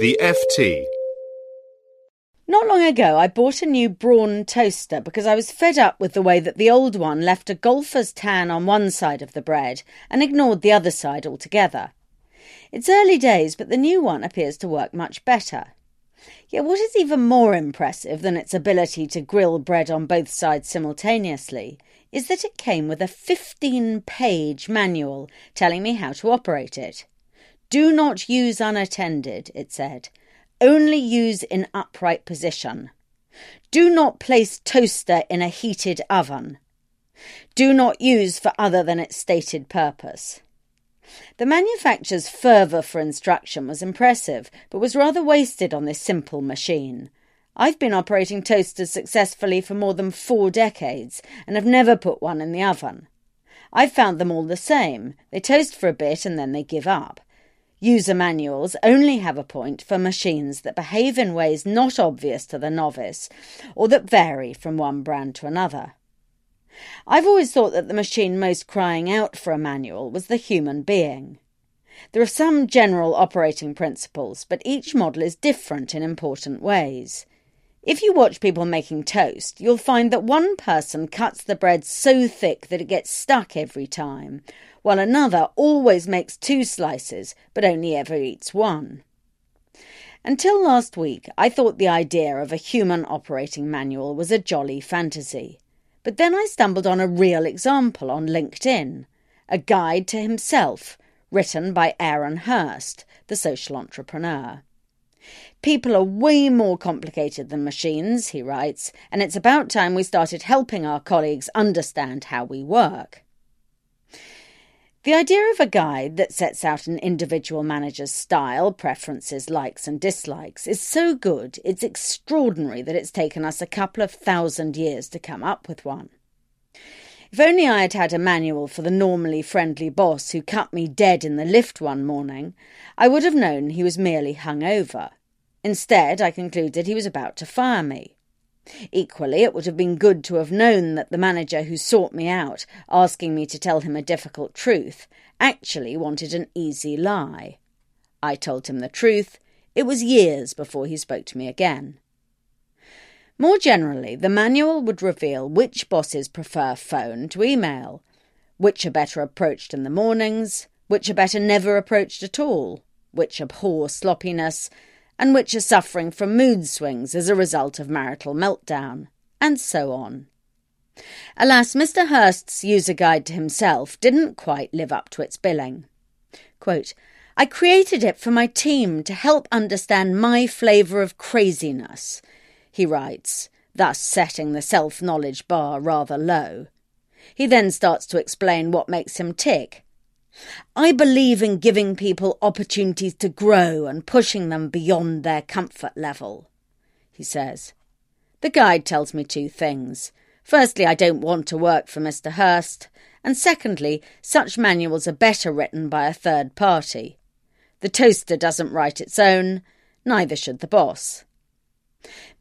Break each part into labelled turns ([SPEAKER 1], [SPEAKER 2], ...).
[SPEAKER 1] The FT.
[SPEAKER 2] Not long ago, I bought a new Braun toaster because I was fed up with the way that the old one left a golfer's tan on one side of the bread and ignored the other side altogether. It's early days, but the new one appears to work much better. Yet what is even more impressive than its ability to grill bread on both sides simultaneously is that it came with a 15 page manual telling me how to operate it. Do not use unattended, it said. Only use in upright position. Do not place toaster in a heated oven. Do not use for other than its stated purpose. The manufacturer's fervour for instruction was impressive, but was rather wasted on this simple machine. I've been operating toasters successfully for more than four decades and have never put one in the oven. I've found them all the same. They toast for a bit and then they give up. User manuals only have a point for machines that behave in ways not obvious to the novice or that vary from one brand to another. I've always thought that the machine most crying out for a manual was the human being. There are some general operating principles, but each model is different in important ways. If you watch people making toast, you'll find that one person cuts the bread so thick that it gets stuck every time, while another always makes two slices but only ever eats one. Until last week, I thought the idea of a human operating manual was a jolly fantasy. But then I stumbled on a real example on LinkedIn a guide to himself, written by Aaron Hurst, the social entrepreneur. People are way more complicated than machines, he writes, and it's about time we started helping our colleagues understand how we work. The idea of a guide that sets out an individual manager's style, preferences, likes, and dislikes is so good it's extraordinary that it's taken us a couple of thousand years to come up with one. If only I had had a manual for the normally friendly boss who cut me dead in the lift one morning, I would have known he was merely hung over. Instead, I concluded he was about to fire me. Equally, it would have been good to have known that the manager who sought me out, asking me to tell him a difficult truth, actually wanted an easy lie. I told him the truth. It was years before he spoke to me again. More generally, the manual would reveal which bosses prefer phone to email, which are better approached in the mornings, which are better never approached at all, which abhor sloppiness, and which are suffering from mood swings as a result of marital meltdown, and so on. Alas, Mr. Hurst's user guide to himself didn't quite live up to its billing. Quote, I created it for my team to help understand my flavour of craziness, he writes, thus setting the self knowledge bar rather low. He then starts to explain what makes him tick I believe in giving people opportunities to grow and pushing them beyond their comfort level, he says. The guide tells me two things. Firstly, I don't want to work for Mr. Hurst, and secondly, such manuals are better written by a third party. The toaster doesn't write its own, neither should the boss.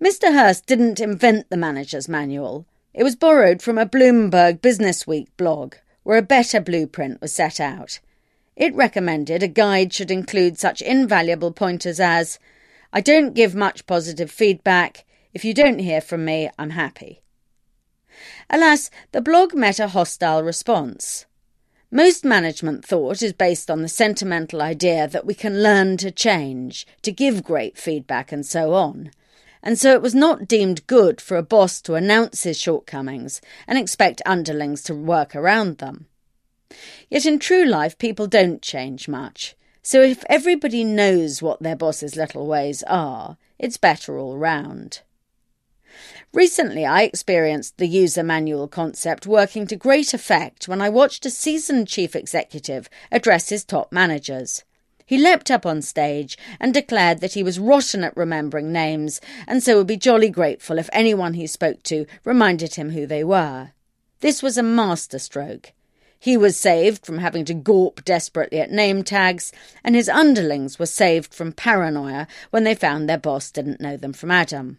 [SPEAKER 2] Mr. Hurst didn't invent the manager's manual. It was borrowed from a Bloomberg Businessweek blog where a better blueprint was set out. It recommended a guide should include such invaluable pointers as I don't give much positive feedback. If you don't hear from me, I'm happy. Alas, the blog met a hostile response. Most management thought is based on the sentimental idea that we can learn to change, to give great feedback, and so on and so it was not deemed good for a boss to announce his shortcomings and expect underlings to work around them. Yet in true life, people don't change much, so if everybody knows what their boss's little ways are, it's better all round. Recently, I experienced the user manual concept working to great effect when I watched a seasoned chief executive address his top managers. He leapt up on stage and declared that he was rotten at remembering names and so would be jolly grateful if anyone he spoke to reminded him who they were. This was a masterstroke. He was saved from having to gawp desperately at name tags, and his underlings were saved from paranoia when they found their boss didn't know them from Adam.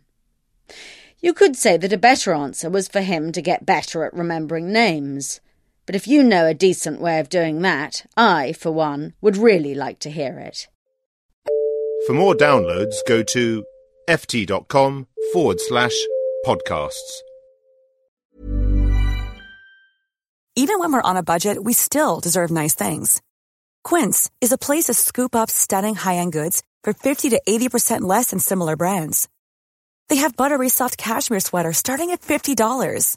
[SPEAKER 2] You could say that a better answer was for him to get better at remembering names. But if you know a decent way of doing that, I, for one, would really like to hear it.
[SPEAKER 1] For more downloads, go to ft.com forward slash podcasts.
[SPEAKER 3] Even when we're on a budget, we still deserve nice things. Quince is a place to scoop up stunning high end goods for 50 to 80% less than similar brands. They have buttery soft cashmere sweaters starting at $50,